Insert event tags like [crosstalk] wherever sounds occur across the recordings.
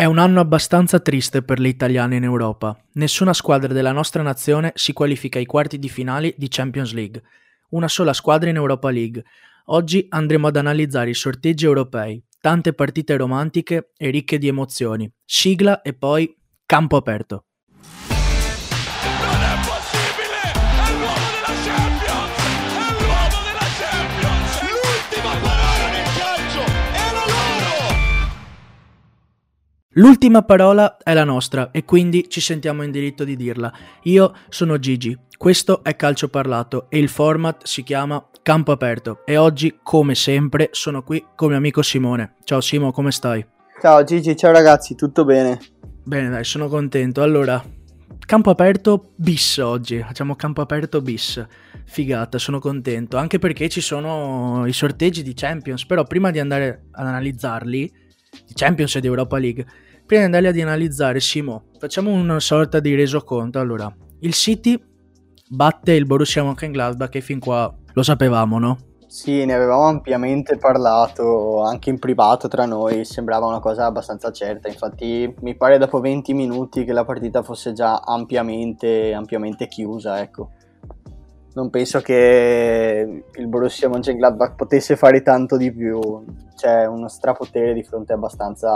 È un anno abbastanza triste per le italiane in Europa. Nessuna squadra della nostra nazione si qualifica ai quarti di finale di Champions League. Una sola squadra in Europa League. Oggi andremo ad analizzare i sorteggi europei, tante partite romantiche e ricche di emozioni. Sigla e poi campo aperto. L'ultima parola è la nostra e quindi ci sentiamo in diritto di dirla. Io sono Gigi, questo è Calcio Parlato e il format si chiama Campo Aperto e oggi, come sempre, sono qui con mio amico Simone. Ciao Simo, come stai? Ciao Gigi, ciao ragazzi, tutto bene? Bene, dai, sono contento. Allora, campo aperto bis oggi, facciamo campo aperto bis. Figata, sono contento, anche perché ci sono i sorteggi di Champions, però prima di andare ad analizzarli di Champions e di Europa League. Prima di andare ad analizzare, Simo, facciamo una sorta di resoconto. Allora, il City batte il Borussia Mönchengladbach che fin qua lo sapevamo, no? Sì, ne avevamo ampiamente parlato anche in privato tra noi, sembrava una cosa abbastanza certa, infatti mi pare dopo 20 minuti che la partita fosse già ampiamente, ampiamente chiusa, ecco. Non penso che il Borussia Mönchengladbach potesse fare tanto di più, c'è uno strapotere di fronte abbastanza,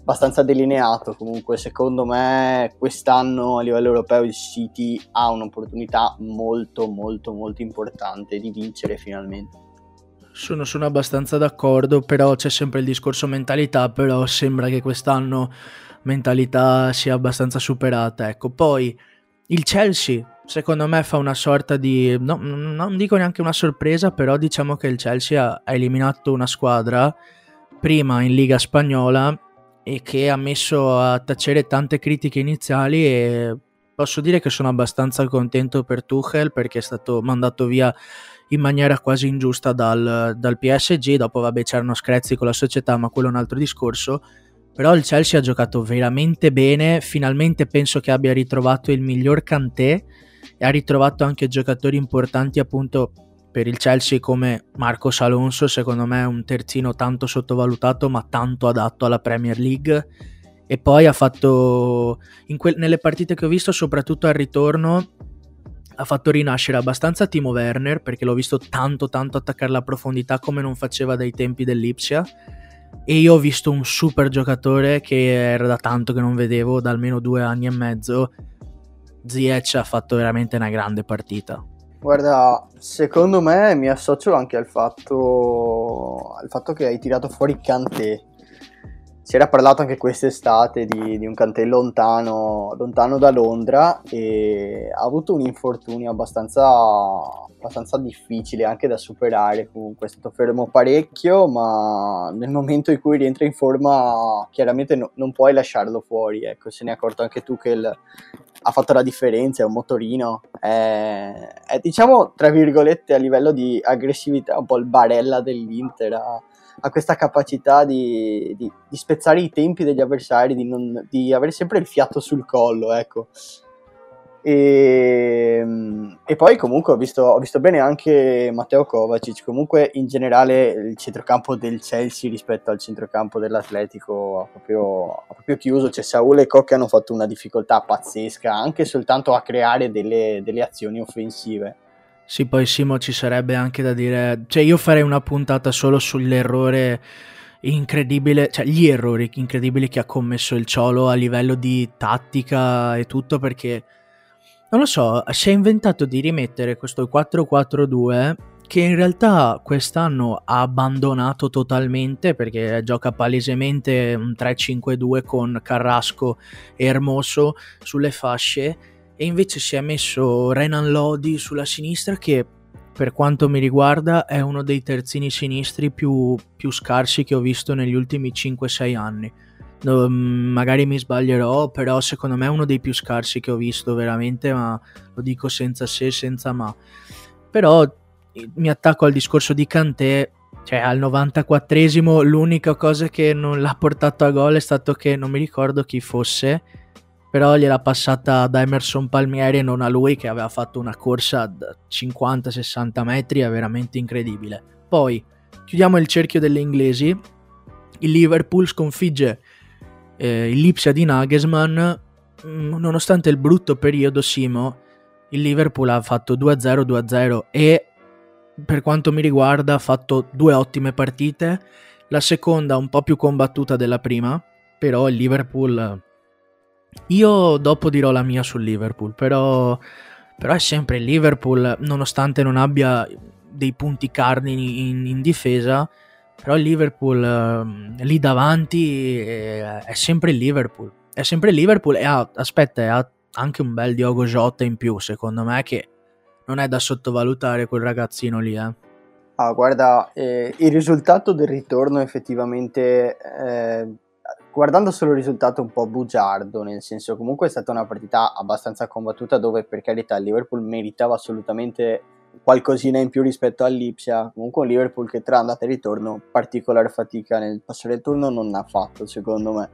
abbastanza delineato. Comunque, secondo me, quest'anno a livello europeo il City ha un'opportunità molto, molto, molto importante di vincere finalmente. Sono, sono abbastanza d'accordo, però c'è sempre il discorso mentalità, però sembra che quest'anno mentalità sia abbastanza superata. Ecco, poi il Chelsea secondo me fa una sorta di no, non dico neanche una sorpresa però diciamo che il Chelsea ha, eliminato una squadra prima in Liga Spagnola e che ha messo a tacere tante critiche iniziali e posso dire che sono abbastanza contento per Tuchel perché è stato mandato via in maniera quasi ingiusta dal, dal PSG dopo vabbè c'erano screzzi con la società ma quello è un altro discorso. Però il Chelsea ha giocato veramente bene. Finalmente penso che abbia ritrovato il miglior Kanté e ha ritrovato anche giocatori importanti appunto per il Chelsea come Marcos Alonso, secondo me un terzino tanto sottovalutato ma tanto adatto alla Premier League. E poi ha fatto que- nelle partite che ho visto soprattutto al ritorno ha fatto rinascere abbastanza Timo Werner perché l'ho visto tanto tanto attaccare la profondità come non faceva dai tempi dell'Ipsia. E io ho visto un super giocatore che era da tanto che non vedevo da almeno due anni e mezzo Ziyech ha fatto veramente una grande partita. Guarda, secondo me mi associo anche al fatto, al fatto che hai tirato fuori Kanté. Si era parlato anche quest'estate di, di un Kanté lontano, lontano da Londra e ha avuto un infortunio abbastanza abbastanza difficile anche da superare. Comunque è stato fermo parecchio ma nel momento in cui rientra in forma chiaramente no, non puoi lasciarlo fuori ecco. Se ne è accorto anche tu che il, ha fatto la differenza è un motorino. È, è, diciamo tra virgolette a livello di aggressività un po' il barella dell'Inter ha, ha questa capacità di, di, di, spezzare i tempi degli avversari di, non, di avere sempre il fiato sul collo ecco. E, ehm, e, poi comunque ho visto, ho visto, bene anche Matteo Kovacic, comunque in generale il centrocampo del Chelsea rispetto al centrocampo dell'Atletico ha proprio, proprio chiuso, cioè Saul e Cocchi hanno fatto una difficoltà pazzesca anche soltanto a creare delle, delle azioni offensive. Sì, poi Simo ci sarebbe anche da dire, cioè io farei una puntata solo sull'errore incredibile, cioè gli errori incredibili che ha commesso il Ciolo a livello di tattica e tutto perché non lo so, si è inventato di rimettere questo 4-4-2 che in realtà quest'anno ha abbandonato totalmente perché gioca palesemente un 3-5-2 con Carrasco e Hermoso sulle fasce e invece si è messo Renan Lodi sulla sinistra che per quanto mi riguarda è uno dei terzini sinistri più, più scarsi che ho visto negli ultimi 5-6 anni No, magari mi sbaglierò, però secondo me è uno dei più scarsi che ho visto veramente, ma lo dico senza se senza ma. Però mi attacco al discorso di Kanté, cioè al 94esimo l'unica cosa che non l'ha portato a gol è stato che non mi ricordo chi fosse, però gliela passata da Emerson Palmieri e non a lui che aveva fatto una corsa da 50-60 metri, è veramente incredibile. Poi chiudiamo il cerchio delle inglesi, il Liverpool sconfigge eh, il Lipsia di Nagelsmann, mm, nonostante il brutto periodo Simo, il Liverpool ha fatto 2-0, 2-0 e per quanto mi riguarda ha fatto due ottime partite, la seconda un po' più combattuta della prima, però il Liverpool... Io dopo dirò la mia sul Liverpool, però, però è sempre il Liverpool, nonostante non abbia dei punti cardini in, in difesa, però il Liverpool eh, lì davanti è, è, sempre il Liverpool. È sempre il Liverpool e ha, aspetta, ha anche un bel Diogo Jota in più, secondo me, che non è da sottovalutare quel ragazzino lì, eh. Ah, guarda, eh, il risultato del ritorno effettivamente, eh, guardando solo il risultato un po' bugiardo, nel senso comunque è stata una partita abbastanza combattuta dove per carità il Liverpool meritava assolutamente qualcosina in più rispetto all'Ipsia. Comunque un Liverpool che tra andata e ritorno particolare fatica nel passare il turno non ha fatto, secondo me.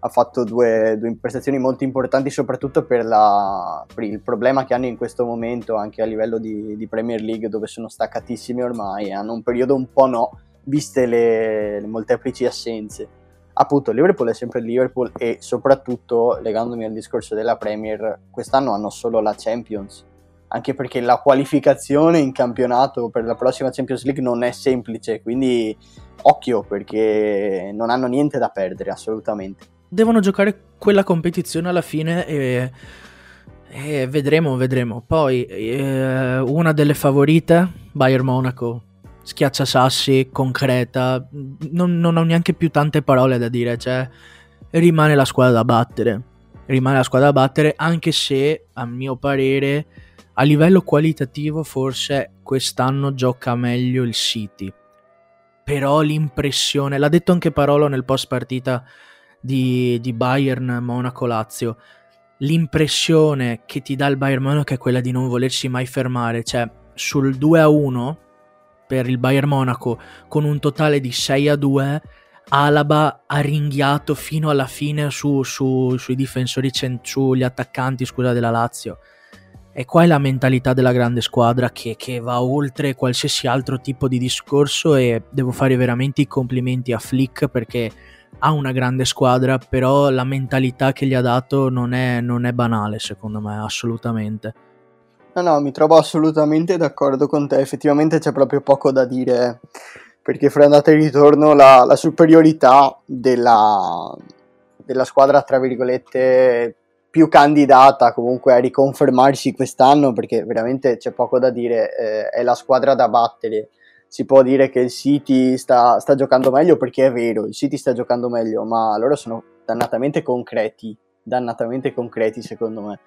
Ha fatto due, due prestazioni molto importanti, soprattutto per, la, per, il problema che hanno in questo momento anche a livello di, di, Premier League, dove sono staccatissimi ormai. Hanno un periodo un po' no, viste le, le molteplici assenze. Appunto, Liverpool è sempre Liverpool e soprattutto, legandomi al discorso della Premier, quest'anno hanno solo la Champions anche perché la qualificazione in campionato per la prossima Champions League non è semplice, quindi occhio perché non hanno niente da perdere assolutamente. Devono giocare quella competizione alla fine e, e vedremo, vedremo. Poi eh, una delle favorite, Bayern Monaco, schiaccia sassi, concreta, non, non ho neanche più tante parole da dire, cioè rimane la squadra da battere. Rimane la squadra da battere anche se a mio parere a livello qualitativo forse quest'anno gioca meglio il City. Però l'impressione, l'ha detto anche Parolo nel post partita di, di Bayern Monaco-Lazio, l'impressione che ti dà il Bayern Monaco è quella di non volersi mai fermare, cioè sul 2-1 per il Bayern Monaco con un totale di 6-2 Alaba ha ringhiato fino alla fine su, su, sui difensori, sugli attaccanti scusa, della Lazio e qua è la mentalità della grande squadra che, che, va oltre qualsiasi altro tipo di discorso e devo fare veramente i complimenti a Flick perché ha una grande squadra, però la mentalità che gli ha dato non è, non è banale secondo me, assolutamente. No, no, mi trovo assolutamente d'accordo con te, effettivamente c'è proprio poco da dire perché fra andata e ritorno la, la superiorità della, della squadra, tra virgolette, più candidata comunque a riconfermarsi quest'anno perché veramente c'è poco da dire, eh, è la squadra da battere. Si può dire che il City sta, sta, giocando meglio perché è vero, il City sta giocando meglio, ma loro sono dannatamente concreti, dannatamente concreti secondo me.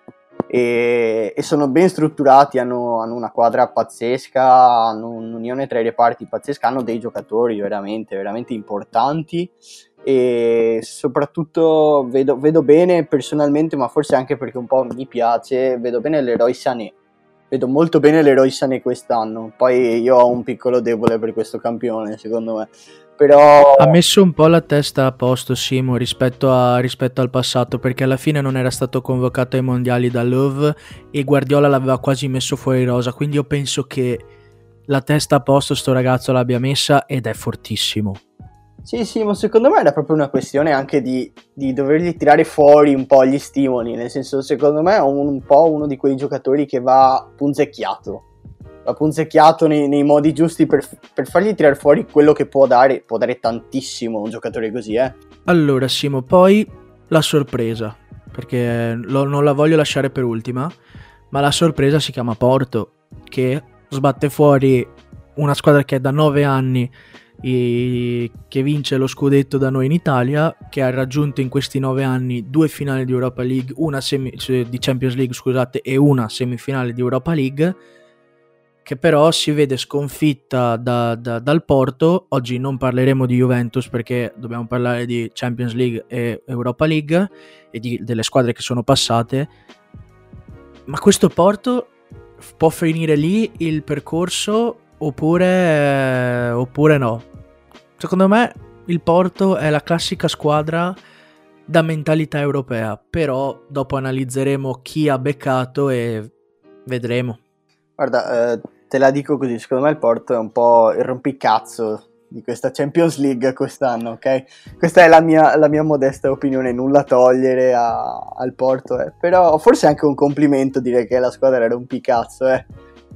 E, e sono ben strutturati, hanno, hanno, una quadra pazzesca, hanno un'unione tra i reparti pazzesca, hanno dei giocatori veramente, veramente importanti e soprattutto vedo, vedo, bene personalmente, ma forse anche perché un po' mi piace, vedo bene l'eroe Sané. Vedo molto bene l'eroe Sané quest'anno. Poi io ho un piccolo debole per questo campione, secondo me. Però... Ha messo un po' la testa a posto Simo rispetto, a, rispetto al passato perché alla fine non era stato convocato ai mondiali da Love e Guardiola l'aveva quasi messo fuori rosa. Quindi io penso che la testa a posto sto ragazzo l'abbia messa ed è fortissimo. Sì, sì, ma secondo me era proprio una questione anche di, di, dovergli tirare fuori un po' gli stimoli, nel senso, secondo me è un, un po' uno di quei giocatori che va punzecchiato, va punzecchiato nei, nei modi giusti per, per, fargli tirare fuori quello che può dare, può dare tantissimo un giocatore così, eh. Allora, Simo, poi la sorpresa, perché lo, non la voglio lasciare per ultima, ma la sorpresa si chiama Porto, che sbatte fuori una squadra che è da 9 anni che vince lo scudetto da noi in Italia, che ha raggiunto in questi nove anni due finali di Europa League, una semi- di Champions League scusate, e una semifinale di Europa League, che però si vede sconfitta da, da, dal Porto. Oggi non parleremo di Juventus perché dobbiamo parlare di Champions League e Europa League e di, delle squadre che sono passate. Ma questo Porto può finire lì il percorso oppure, oppure no? Secondo me il Porto è la classica squadra da mentalità europea, però dopo analizzeremo chi ha beccato e vedremo. Guarda, eh, te la dico così, secondo me il Porto è un po' il rompicazzo di questa Champions League quest'anno, ok? Questa è la mia, la mia modesta opinione, nulla togliere a, al Porto, eh. però forse anche un complimento dire che la squadra era un picazzo, eh,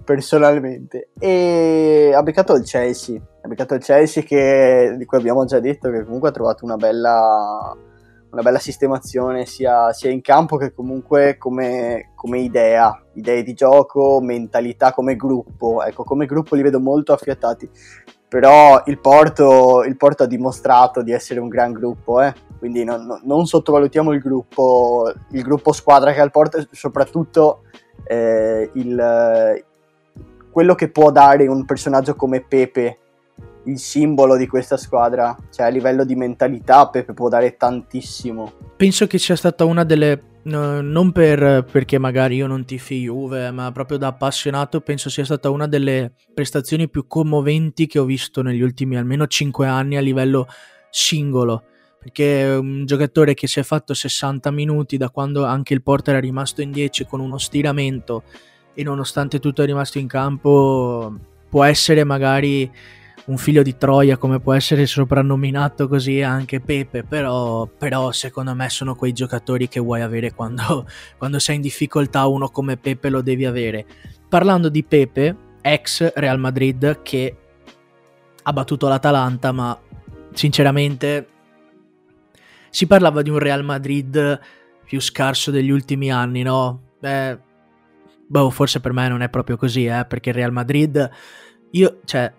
personalmente. E ha beccato il Chelsea, ha beccato il Chelsea che, di cui abbiamo già detto che comunque ha trovato una bella una bella sistemazione sia, sia in campo che comunque come, come, idea, idee di gioco, mentalità come gruppo. Ecco, come gruppo li vedo molto affiatati. Però il Porto, il Porto ha dimostrato di essere un gran gruppo, eh? quindi non, non, sottovalutiamo il gruppo, il gruppo squadra che ha il Porto e soprattutto eh, il, quello che può dare un personaggio come Pepe il simbolo di questa squadra. Cioè, a livello di mentalità, Pepe può dare tantissimo. Penso che sia stata una delle. No, non per, perché magari io non tifi Juve, ma proprio da appassionato, penso sia stata una delle prestazioni più commoventi che ho visto negli ultimi almeno 5 anni a livello singolo. Perché è un giocatore che si è fatto 60 minuti da quando anche il porter era rimasto in 10 con uno stiramento e nonostante tutto è rimasto in campo, può essere magari un figlio di Troia come può essere soprannominato così anche Pepe, però, però secondo me sono quei giocatori che vuoi avere quando, [laughs] quando sei in difficoltà, uno come Pepe lo devi avere. Parlando di Pepe, ex Real Madrid che ha battuto l'Atalanta, ma sinceramente si parlava di un Real Madrid più scarso degli ultimi anni, no? Eh, boh, forse per me non è proprio così, eh, perché il Real Madrid, io, cioè,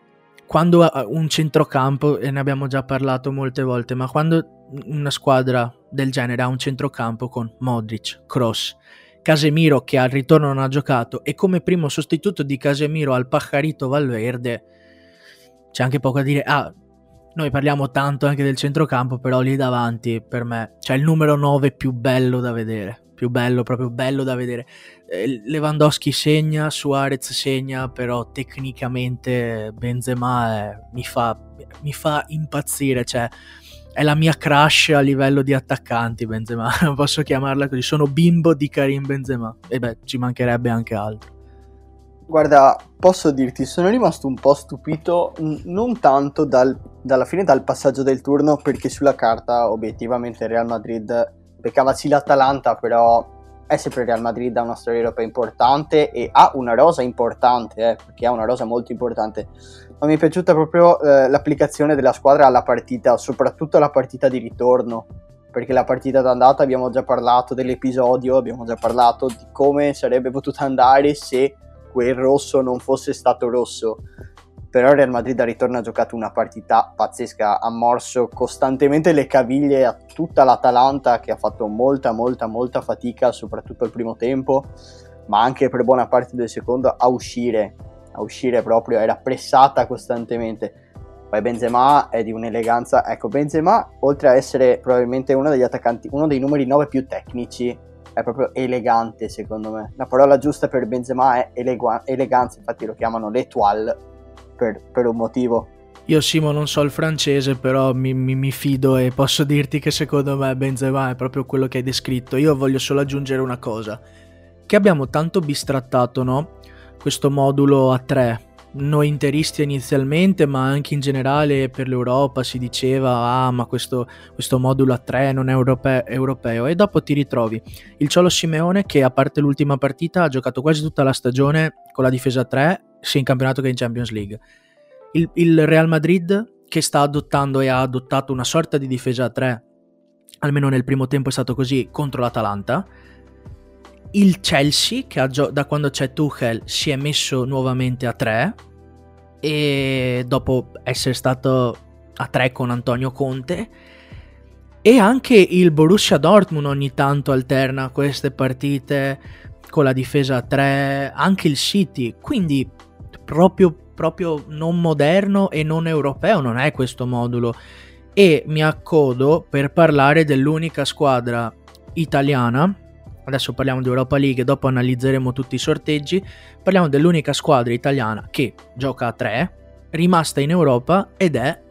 quando un centrocampo, e ne abbiamo già parlato molte volte, ma quando una squadra del genere ha un centrocampo con Modric, Cross, Casemiro che al ritorno non ha giocato e come primo sostituto di Casemiro al Pajarito Valverde, c'è anche poco a dire. Ah, noi parliamo tanto anche del centrocampo, però lì davanti per me c'è il numero 9 più bello da vedere più bello, proprio bello da vedere. Eh, Lewandowski segna, Suarez segna, però tecnicamente Benzema è, mi, fa, mi fa impazzire, cioè è la mia crush a livello di attaccanti Benzema, [laughs] posso chiamarla così, sono bimbo di Karim Benzema e beh ci mancherebbe anche altro. Guarda, posso dirti, sono rimasto un po' stupito, non tanto dal, dalla fine dal passaggio del turno, perché sulla carta obiettivamente Real Madrid beccava sì l'Atalanta, però è sempre Real Madrid, ha una storia europea importante e ha una rosa importante, eh, perché ha una rosa molto importante. Ma mi è piaciuta proprio eh, l'applicazione della squadra alla partita, soprattutto alla partita di ritorno, perché la partita d'andata abbiamo già parlato dell'episodio, abbiamo già parlato di come sarebbe potuta andare se quel rosso non fosse stato rosso però il Real Madrid al ritorno ha giocato una partita pazzesca, ha morso costantemente le caviglie a tutta l'Atalanta che ha fatto molta molta molta fatica, soprattutto il primo tempo, ma anche per buona parte del secondo a uscire, a uscire proprio, era pressata costantemente. Poi Benzema è di un'eleganza, ecco Benzema oltre a essere probabilmente uno degli attaccanti, uno dei numeri 9 più tecnici, è proprio elegante secondo me. La parola giusta per Benzema è elegua- eleganza, infatti lo chiamano l'étoile per, per un motivo. Io Simo non so il francese, però mi, mi, mi, fido e posso dirti che secondo me Benzema è proprio quello che hai descritto. Io voglio solo aggiungere una cosa, che abbiamo tanto bistrattato, no? Questo modulo a tre. Noi interisti inizialmente, ma anche in generale per l'Europa si diceva, ah ma questo, questo modulo a tre non è europe- europeo. E dopo ti ritrovi il Ciolo Simeone che a parte l'ultima partita ha giocato quasi tutta la stagione con la difesa a 3 sia in campionato che in Champions League. Il, il, Real Madrid che sta adottando e ha adottato una sorta di difesa a 3, almeno nel primo tempo è stato così, contro l'Atalanta. Il Chelsea che gio- da quando c'è Tuchel si è messo nuovamente a 3 e dopo essere stato a 3 con Antonio Conte. E anche il Borussia Dortmund ogni tanto alterna queste partite con la difesa a 3, anche il City. Quindi proprio, proprio non moderno e non europeo non è questo modulo. E mi accodo per parlare dell'unica squadra italiana. Adesso parliamo di Europa League, dopo analizzeremo tutti i sorteggi. Parliamo dell'unica squadra italiana che gioca a 3, rimasta in Europa ed è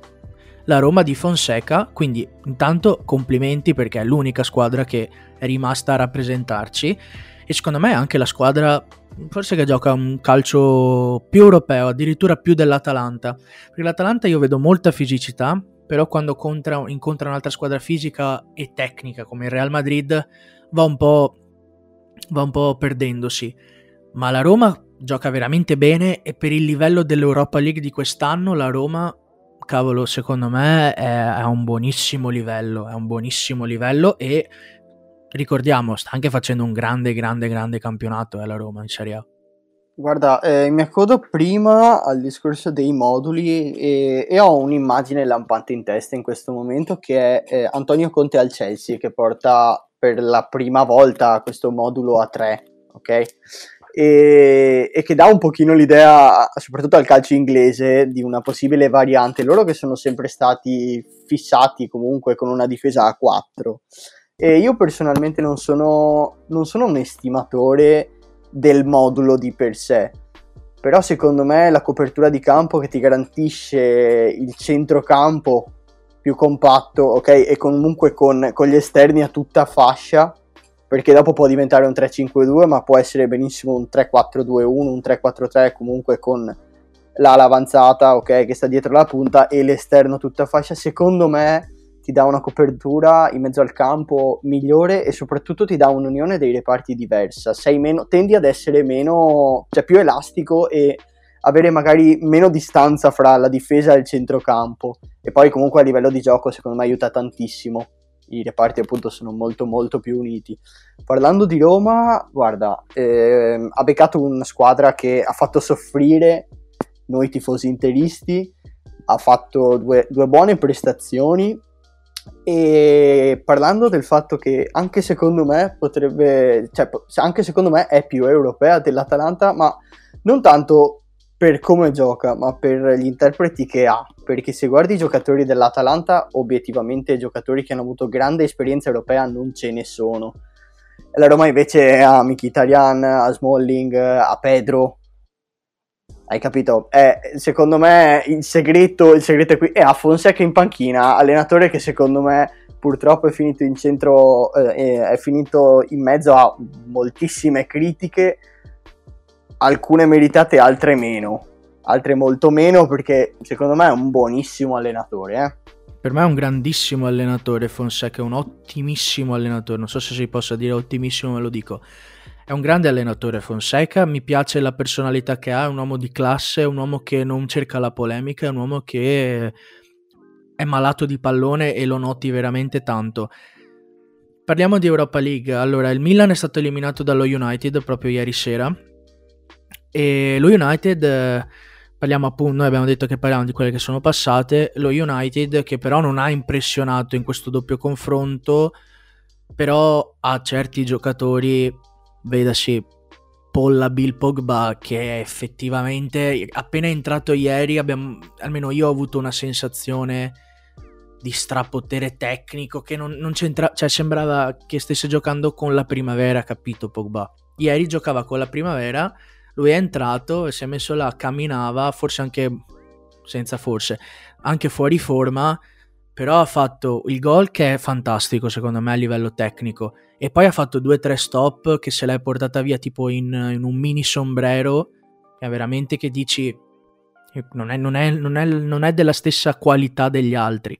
la Roma di Fonseca, quindi intanto complimenti perché è l'unica squadra che è rimasta a rappresentarci. E secondo me è anche la squadra forse che gioca un calcio più europeo, addirittura più dell'Atalanta, perché l'Atalanta io vedo molta fisicità, però quando contra, incontra un'altra squadra fisica e tecnica come il Real Madrid va un po', va un po' perdendosi, ma la Roma gioca veramente bene e per il livello dell'Europa League di quest'anno la Roma cavolo, secondo me è a un buonissimo livello, è un buonissimo livello e ricordiamo, sta anche facendo un grande, grande, grande campionato eh, la Roma in Serie A. Guarda, eh, mi accodo prima al discorso dei moduli e, e, ho un'immagine lampante in testa in questo momento che è eh, Antonio Conte al Chelsea che porta per la prima volta questo modulo a 3, ok? e, e, che dà un pochino l'idea, soprattutto al calcio inglese, di una possibile variante. Loro che sono sempre stati fissati comunque con una difesa a 4. E io personalmente non sono, non sono un estimatore del modulo di per sé. Però secondo me la copertura di campo che ti garantisce il centrocampo più compatto, ok? E comunque con, con gli esterni a tutta fascia, perché dopo può diventare un 3-5-2 ma può essere benissimo un 3-4-2-1, un 3-4-3 comunque con l'ala avanzata ok che sta dietro la punta e l'esterno tutta fascia secondo me ti dà una copertura in mezzo al campo migliore e soprattutto ti dà un'unione dei reparti diversa sei meno, tendi ad essere meno cioè più elastico e avere magari meno distanza fra la difesa e il centrocampo. E poi comunque a livello di gioco secondo me aiuta tantissimo. I reparti appunto sono molto molto più uniti. Parlando di Roma, guarda, eh, ha beccato una squadra che ha fatto soffrire noi tifosi interisti, ha fatto due, due buone prestazioni. E parlando del fatto che anche secondo me potrebbe, cioè anche secondo me è più europea dell'Atalanta, ma non tanto per come gioca, ma per gli interpreti che ha. Perché se guardi i giocatori dell'Atalanta, obiettivamente giocatori che hanno avuto grande esperienza europea non ce ne sono. La Roma invece ha Mkhitaryan, a Smalling, a Pedro. Hai capito? Eh, secondo me il segreto, il segreto è qui. E a Fonseca in panchina, allenatore che secondo me purtroppo è finito in centro, eh, è finito in mezzo a moltissime critiche alcune meritate, altre meno. Altre molto meno perché secondo me è un buonissimo allenatore. Eh? Per me è un grandissimo allenatore Fonseca, è un ottimissimo allenatore. Non so se si possa dire ottimissimo, ma lo dico. È un grande allenatore Fonseca, mi piace la personalità che ha, è un uomo di classe, è un uomo che non cerca la polemica, è un uomo che è malato di pallone e lo noti veramente tanto. Parliamo di Europa League. Allora, il Milan è stato eliminato dallo United proprio ieri sera e lo United, parliamo appunto, noi abbiamo detto che parliamo di quelle che sono passate, lo United che però non ha impressionato in questo doppio confronto, però ha certi giocatori, vedasi Polla Bill Pogba che effettivamente appena entrato ieri abbiamo, almeno io ho avuto una sensazione di strapotere tecnico che non, non c'entra, cioè sembrava che stesse giocando con la primavera, capito Pogba? Ieri giocava con la primavera lui è entrato e si è messo là, camminava, forse anche senza forse, anche fuori forma, però ha fatto il gol che è fantastico secondo me a livello tecnico. E poi ha fatto due o tre stop che se l'è portata via tipo in, in un mini sombrero che è veramente che dici non è, non, è, non, è, non è della stessa qualità degli altri.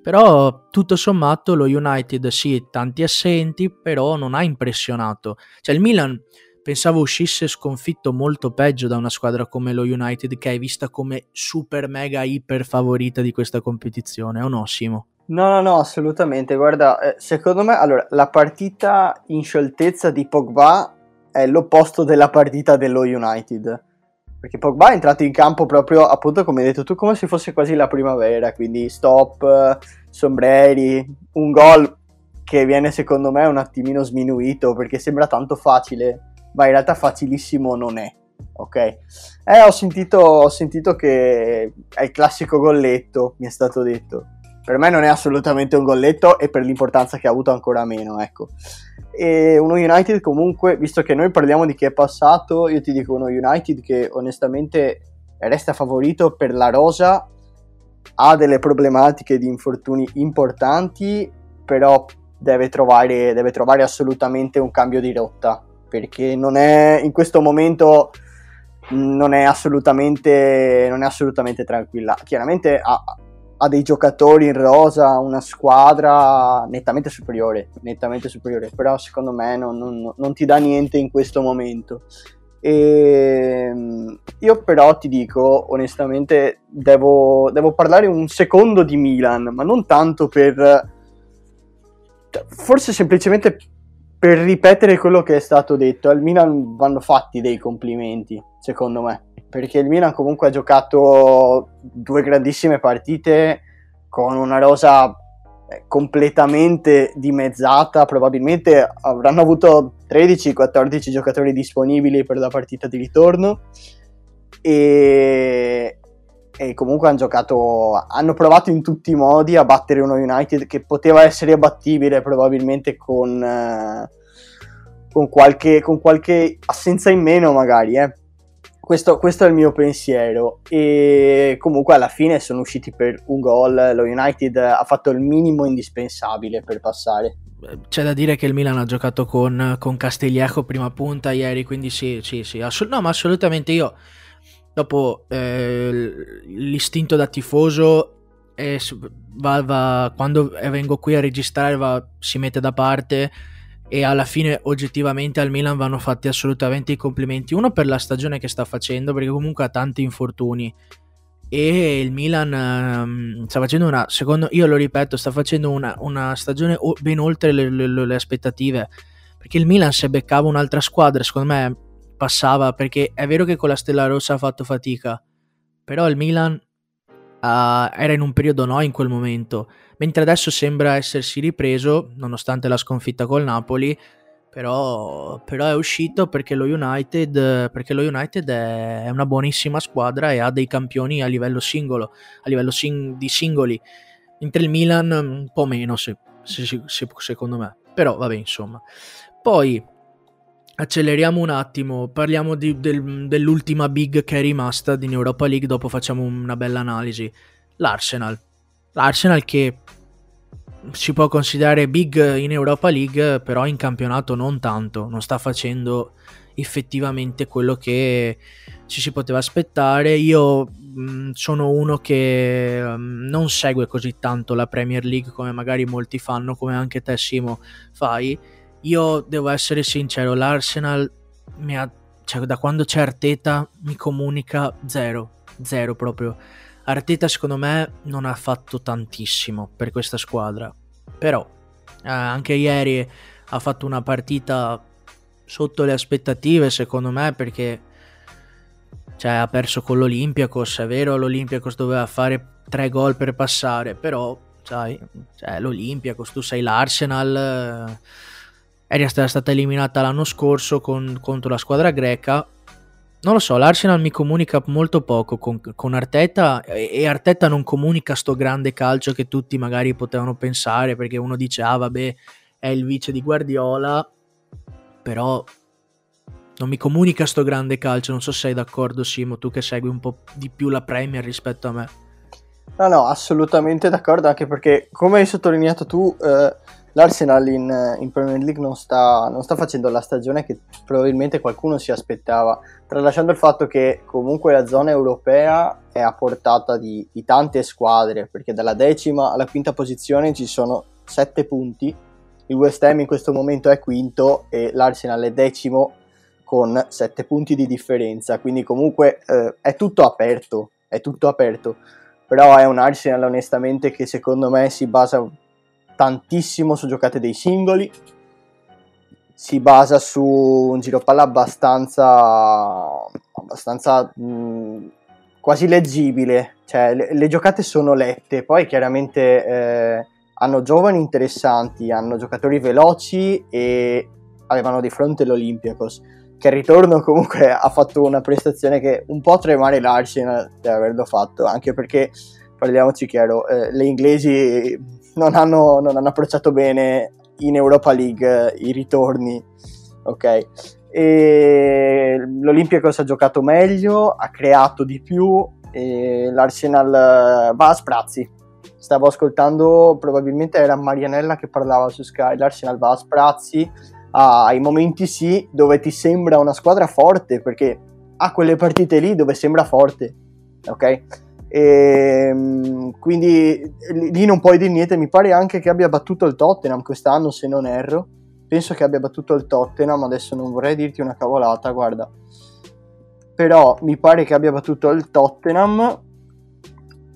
Però tutto sommato lo United sì tanti assenti però non ha impressionato. Cioè il Milan Pensavo uscisse sconfitto molto peggio da una squadra come lo United che è vista come super mega iper favorita di questa competizione, o no Simo? No, no, no, assolutamente. Guarda, eh, secondo me, allora, la partita in scioltezza di Pogba è l'opposto della partita dello United. Perché Pogba è entrato in campo proprio, appunto, come hai detto tu, come se fosse quasi la primavera. Quindi stop, sombreri, un gol che viene secondo me un attimino sminuito perché sembra tanto facile ma in realtà facilissimo non è. Ok, eh, ho, sentito, ho sentito che è il classico golletto, mi è stato detto. Per me non è assolutamente un golletto e per l'importanza che ha avuto ancora meno, ecco. E uno United comunque, visto che noi parliamo di chi è passato, io ti dico uno United che onestamente resta favorito per la rosa ha delle problematiche di infortuni importanti, però deve trovare, deve trovare assolutamente un cambio di rotta, perché non è in questo momento non è assolutamente, non è assolutamente tranquilla. Chiaramente ha, ha, dei giocatori in rosa, una squadra nettamente superiore, nettamente superiore, però secondo me non, non, non ti dà niente in questo momento. E ehm, io però ti dico, onestamente, devo, devo parlare un secondo di Milan, ma non tanto per... Forse semplicemente per ripetere quello che è stato detto. Al Milan vanno fatti dei complimenti, secondo me, perché il Milan comunque ha giocato due grandissime partite con una rosa completamente dimezzata, probabilmente avranno avuto 13-14 giocatori disponibili per la partita di ritorno e, e comunque hanno giocato, hanno provato in tutti i modi a battere uno United che poteva essere abbattibile probabilmente con, eh, con, qualche, con qualche assenza in meno magari, eh. Questo, questo, è il mio pensiero. E comunque alla fine sono usciti per un gol. Lo United ha fatto il minimo indispensabile per passare. C'è da dire che il Milan ha giocato con, con Castiglieco prima punta ieri quindi sì sì sì assolut- no ma assolutamente io dopo eh, l'istinto da tifoso è, va, va, quando vengo qui a registrare va, si mette da parte e alla fine oggettivamente al Milan vanno fatti assolutamente i complimenti. Uno per la stagione che sta facendo, perché comunque ha tanti infortuni. E il Milan um, sta facendo una, secondo io lo ripeto, sta facendo una, una stagione ben oltre le, le, le, aspettative. Perché il Milan se beccava un'altra squadra, secondo me passava. Perché è vero che con la Stella Rossa ha fatto fatica, però il Milan uh, era in un periodo no in quel momento, mentre adesso sembra essersi ripreso, nonostante la sconfitta col Napoli, però, però è uscito perché lo United, perché lo United è, una buonissima squadra e ha dei campioni a livello singolo, a livello sing- di singoli, mentre il Milan un po' meno se, se, se, secondo me, però vabbè insomma. Poi acceleriamo un attimo, parliamo di, del, dell'ultima big che è rimasta in Europa League, dopo facciamo una bella analisi. L'Arsenal. L'Arsenal che si può considerare big in Europa League, però in campionato non tanto, non sta facendo effettivamente quello che ci si poteva aspettare. Io mh, mm, sono uno che mh, mm, non segue così tanto la Premier League come magari molti fanno, come anche te Simo fai io devo essere sincero, l'Arsenal mi ha, cioè, da quando c'è Arteta mi comunica zero, zero proprio. Arteta secondo me non ha fatto tantissimo per questa squadra, però eh, anche ieri ha fatto una partita sotto le aspettative secondo me perché cioè, ha perso con l'Olympiacos, è vero l'Olympiacos doveva fare tre gol per passare, però sai, cioè, l'Olympiacos, tu sei l'Arsenal... Eh, era stata eliminata l'anno scorso con, contro la squadra greca. Non lo so, l'Arsenal mi comunica molto poco con, con Arteta e, e, Arteta non comunica sto grande calcio che tutti magari potevano pensare perché uno dice ah vabbè è il vice di Guardiola, però non mi comunica sto grande calcio, non so se sei d'accordo Simo, tu che segui un po' di più la Premier rispetto a me. No, no, assolutamente d'accordo, anche perché come hai sottolineato tu... Eh l'Arsenal in, in Premier League non sta, non sta, facendo la stagione che probabilmente qualcuno si aspettava, tralasciando il fatto che comunque la zona europea è a portata di, di tante squadre, perché dalla decima alla quinta posizione ci sono sette punti, il West Ham in questo momento è quinto e l'Arsenal è decimo con sette punti di differenza, quindi comunque eh, è tutto aperto, è tutto aperto, però è un Arsenal onestamente che secondo me si basa tantissimo su giocate dei singoli, si basa su un giro palla abbastanza, abbastanza mh, quasi leggibile, cioè le, le, giocate sono lette, poi chiaramente eh, hanno giovani interessanti, hanno giocatori veloci e avevano di fronte l'Olympiacos che al ritorno comunque [laughs] ha fatto una prestazione che un po' tremare l'Arsenal di averlo fatto, anche perché parliamoci chiaro, eh, le inglesi non hanno, non hanno, approcciato bene in Europa League i ritorni, ok? E L'Olympiacos ha giocato meglio, ha creato di più, e l'Arsenal va a sprazzi. Stavo ascoltando, probabilmente era Marianella che parlava su Sky, l'Arsenal va a sprazzi, ai momenti sì, dove ti sembra una squadra forte, perché ha quelle partite lì dove sembra forte, ok? E, ehm, quindi lì non puoi dire niente. Mi pare anche che abbia battuto il Tottenham quest'anno, se non erro. Penso che abbia battuto il Tottenham. Adesso non vorrei dirti una cavolata, guarda. Però mi pare che abbia battuto il Tottenham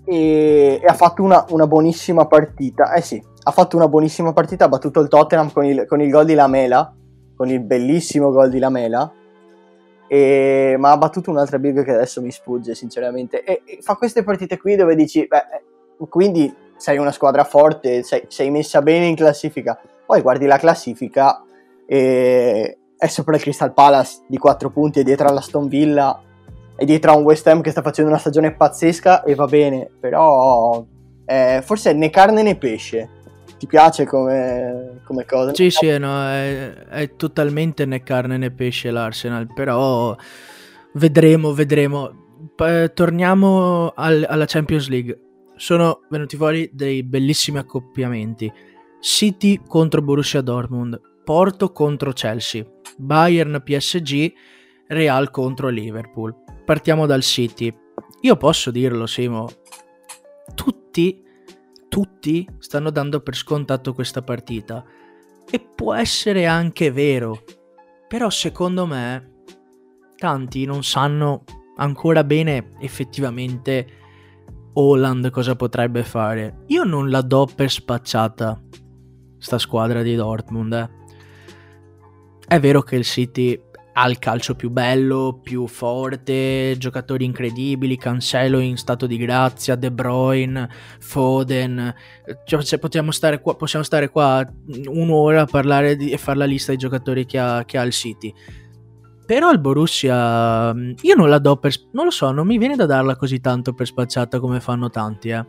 e, e ha fatto una, una, buonissima partita. Eh sì, ha fatto una buonissima partita. Ha battuto il Tottenham con il, con il gol di Lamela. Con il bellissimo gol di Lamela e, ma ha battuto un'altra big che adesso mi sfugge sinceramente. E, e, fa queste partite qui dove dici beh, eh, quindi sei una squadra forte sei, sei, messa bene in classifica. Poi guardi la classifica e è sopra il Crystal Palace di 4 punti e dietro alla Stone Villa e dietro a un West Ham che sta facendo una stagione pazzesca e va bene però eh, forse né carne né pesce ti piace come, come cosa? Sì, sì, no, è, è, totalmente né carne né pesce l'Arsenal, però vedremo, vedremo. P- torniamo al, alla Champions League. Sono venuti fuori dei bellissimi accoppiamenti. City contro Borussia Dortmund, Porto contro Chelsea, Bayern PSG, Real contro Liverpool. Partiamo dal City. Io posso dirlo, Simo. Tutti tutti stanno dando per scontato questa partita. E può essere anche vero. Però secondo me tanti non sanno ancora bene effettivamente Holland cosa potrebbe fare. Io non la do per spacciata sta squadra di Dortmund. Eh. È vero che il City ha il calcio più bello, più forte, giocatori incredibili, Cancelo in stato di grazia, De Bruyne, Foden, cioè, possiamo, stare qua, possiamo stare qua un'ora a parlare di, e fare la lista dei giocatori che ha, che ha il City. Però il Borussia, io non la do per... non lo so, non mi viene da darla così tanto per spacciata come fanno tanti, eh.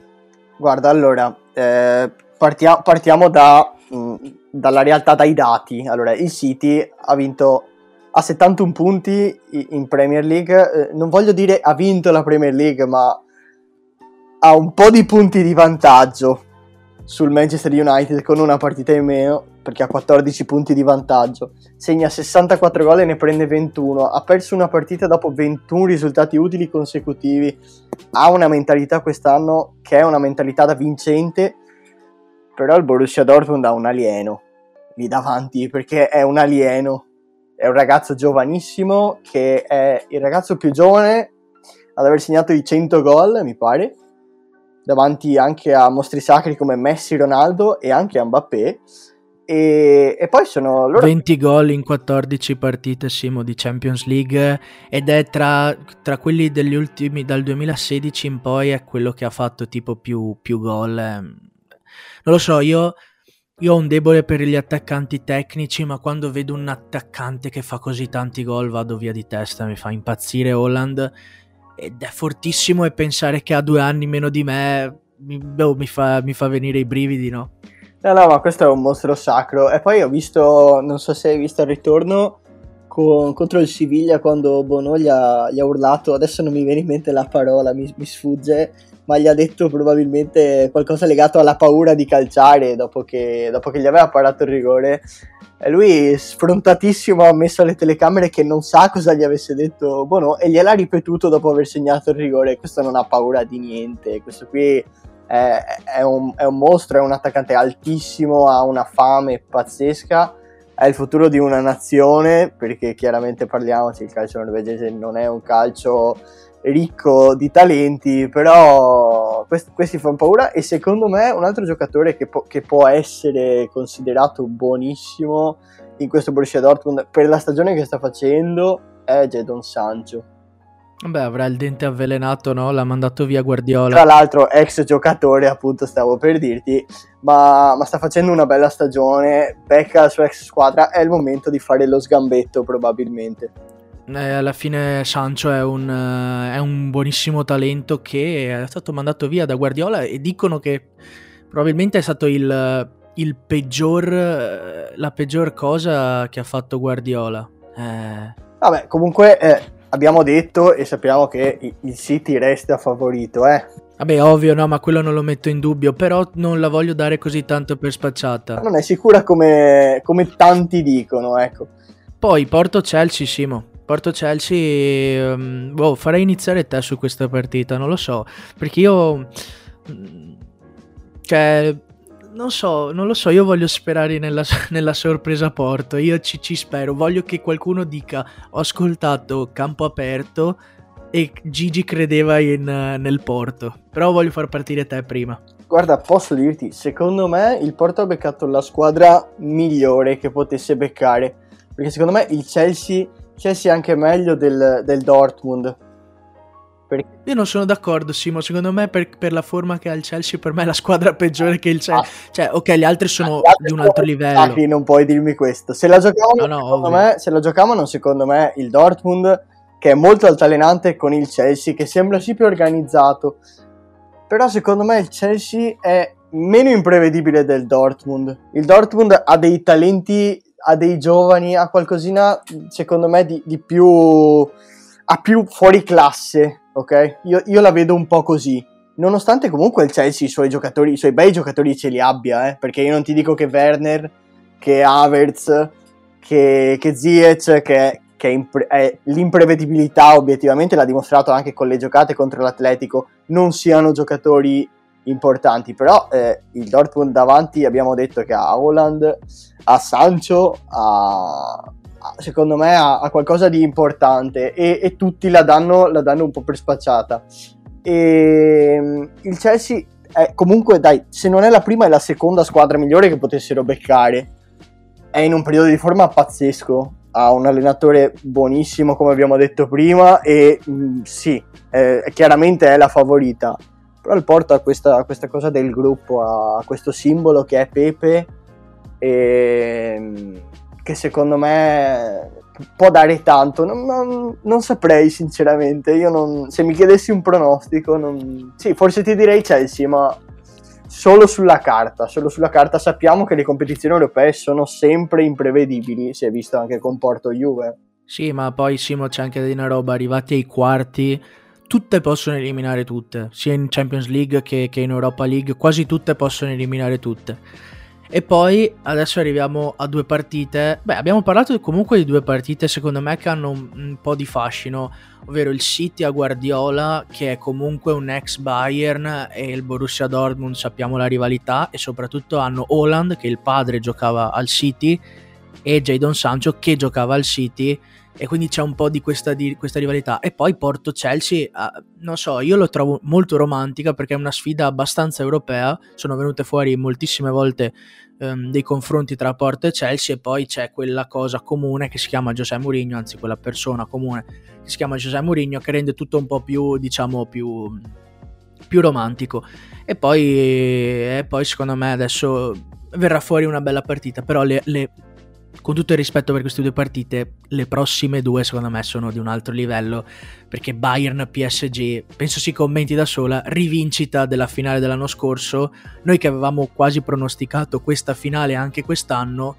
Guarda, allora, eh, partia- partiamo da, mh, dalla realtà, dai dati. Allora, il City ha vinto ha 71 punti in Premier League. Eh, non voglio dire ha vinto la Premier League, ma ha un po' di punti di vantaggio sul Manchester United con una partita in meno, perché ha 14 punti di vantaggio. Segna 64 gol e ne prende 21. Ha perso una partita dopo 21 risultati utili consecutivi. Ha una mentalità quest'anno che è una mentalità da vincente, però il Borussia Dortmund ha un alieno lì davanti perché è un alieno è un ragazzo giovanissimo che è il ragazzo più giovane ad aver segnato i 100 gol, mi pare, davanti anche a mostri sacri come Messi, Ronaldo e anche a Mbappé. E, e, poi sono loro... 20 gol in 14 partite Simo di Champions League ed è tra, tra, quelli degli ultimi dal 2016 in poi è quello che ha fatto tipo più, più gol non lo so io io ho un debole per gli attaccanti tecnici, ma quando vedo un attaccante che fa così tanti gol vado via di testa, mi fa impazzire Holland ed è fortissimo e pensare che ha due anni meno di me mi, boh, mi, fa, mi fa venire i brividi, no? No, no, ma questo è un mostro sacro. E poi ho visto, non so se hai visto il ritorno con, contro il Siviglia quando Bono gli ha, gli ha, urlato, adesso non mi viene in mente la parola, mi, mi sfugge, ma gli ha detto probabilmente qualcosa legato alla paura di calciare dopo che, dopo che gli aveva parato il rigore. E lui, sfrontatissimo, ha messo alle telecamere che non sa cosa gli avesse detto Bono e gliel'ha ripetuto dopo aver segnato il rigore. Questo non ha paura di niente. Questo qui è, un, è un mostro, è un attaccante altissimo, ha una fame pazzesca. È il futuro di una nazione, perché chiaramente parliamoci, il calcio norvegese non è un calcio ricco di talenti, però questi, questi fanno paura e secondo me un altro giocatore che, po- che può essere considerato buonissimo in questo Borussia Dortmund per la stagione che sta facendo è Jadon Sancho. Beh, avrà il dente avvelenato, no? L'ha mandato via Guardiola. Tra l'altro, ex giocatore, appunto, stavo per dirti, ma, ma sta facendo una bella stagione. Becca la sua ex squadra. È il momento di fare lo sgambetto, probabilmente eh, alla fine Sancho è un, uh, è un, buonissimo talento che è stato mandato via da Guardiola e dicono che probabilmente è stato il, il peggior, la peggior cosa che ha fatto Guardiola. Eh. Vabbè, comunque eh, abbiamo detto e sappiamo che il City resta favorito, eh. Vabbè, ovvio, no, ma quello non lo metto in dubbio, però non la voglio dare così tanto per spacciata. Non è sicura come, come tanti dicono, ecco. Poi Porto Chelsea, Simo. Porto Chelsea, um, boh, farei iniziare te su questa partita, non lo so, perché io... Mm, cioè, non so, non lo so, io voglio sperare nella, [laughs] nella sorpresa Porto, io ci, ci, spero, voglio che qualcuno dica ho ascoltato Campo Aperto e Gigi credeva in, nel Porto, però voglio far partire te prima. Guarda, posso dirti, secondo me il Porto ha beccato la squadra migliore che potesse beccare, perché secondo me il Chelsea, Chelsea è anche meglio del, del Dortmund, perché... Io non sono d'accordo, Simo. Secondo me, per, per, la forma che ha il Chelsea, per me è la squadra peggiore che il Chelsea. Ah. Cioè, ok, gli altri sono gli altri di un altro livello. Ah, non puoi dirmi questo. Se la giocavano, no, no, secondo me, se la giocavano, secondo me, il Dortmund, che è molto altalenante con il Chelsea, che sembra sì più organizzato. Però, secondo me, il Chelsea è meno imprevedibile del Dortmund. Il Dortmund ha dei talenti, ha dei giovani, ha qualcosina, secondo me, di, di più. ha più fuori classe ok? Io, io, la vedo un po' così. Nonostante comunque il Chelsea i suoi giocatori, i suoi bei giocatori ce li abbia, eh? Perché io non ti dico che Werner, che Havertz, che, che Ziyech, che, che impre- è, l'imprevedibilità obiettivamente l'ha dimostrato anche con le giocate contro l'Atletico, non siano giocatori importanti, però eh, il Dortmund davanti abbiamo detto che ha Holland, ha Sancho, ha, secondo me ha, ha qualcosa di importante e, e tutti la danno, la danno, un po' per spacciata. E, ehm, il Chelsea è comunque, dai, se non è la prima è la seconda squadra migliore che potessero beccare. È in un periodo di forma pazzesco, ha un allenatore buonissimo come abbiamo detto prima e mh, mm, sì, eh, chiaramente è la favorita. Però il Porto ha questa, questa cosa del gruppo, ha questo simbolo che è Pepe e che secondo me può dare tanto. Non, non, non saprei sinceramente. Io non, se mi chiedessi un pronostico, non, sì, forse ti direi Chelsea, ma solo sulla carta. Solo sulla carta sappiamo che le competizioni europee sono sempre imprevedibili. Si è visto anche con Porto Juve. Sì, ma poi Simo c'è anche una roba. Arrivati ai quarti, tutte possono eliminare tutte, sia in Champions League che, che in Europa League. Quasi tutte possono eliminare tutte. E poi adesso arriviamo a due partite. Beh, abbiamo parlato comunque di due partite secondo me che hanno un, un, po' di fascino, ovvero il City a Guardiola, che è comunque un ex Bayern, e il Borussia Dortmund, sappiamo la rivalità, e soprattutto hanno Holland, che il padre giocava al City, e Jadon Sancho, che giocava al City e quindi c'è un po' di questa, di questa rivalità. E poi Porto Chelsea, eh, non so, io lo trovo molto romantica perché è una sfida abbastanza europea. Sono venute fuori moltissime volte ehm, dei confronti tra Porto e Chelsea, e poi c'è quella cosa comune che si chiama Giuseppe Mourinho, anzi, quella persona comune che si chiama Giuseppe Mourinho, che rende tutto un po' più, diciamo, più, più romantico. E poi, e poi, secondo me, adesso verrà fuori una bella partita, però le, le con tutto il rispetto per queste due partite, le prossime due secondo me sono di un altro livello, perché Bayern PSG, penso si commenti da sola, rivincita della finale dell'anno scorso, noi che avevamo quasi pronosticato questa finale anche quest'anno,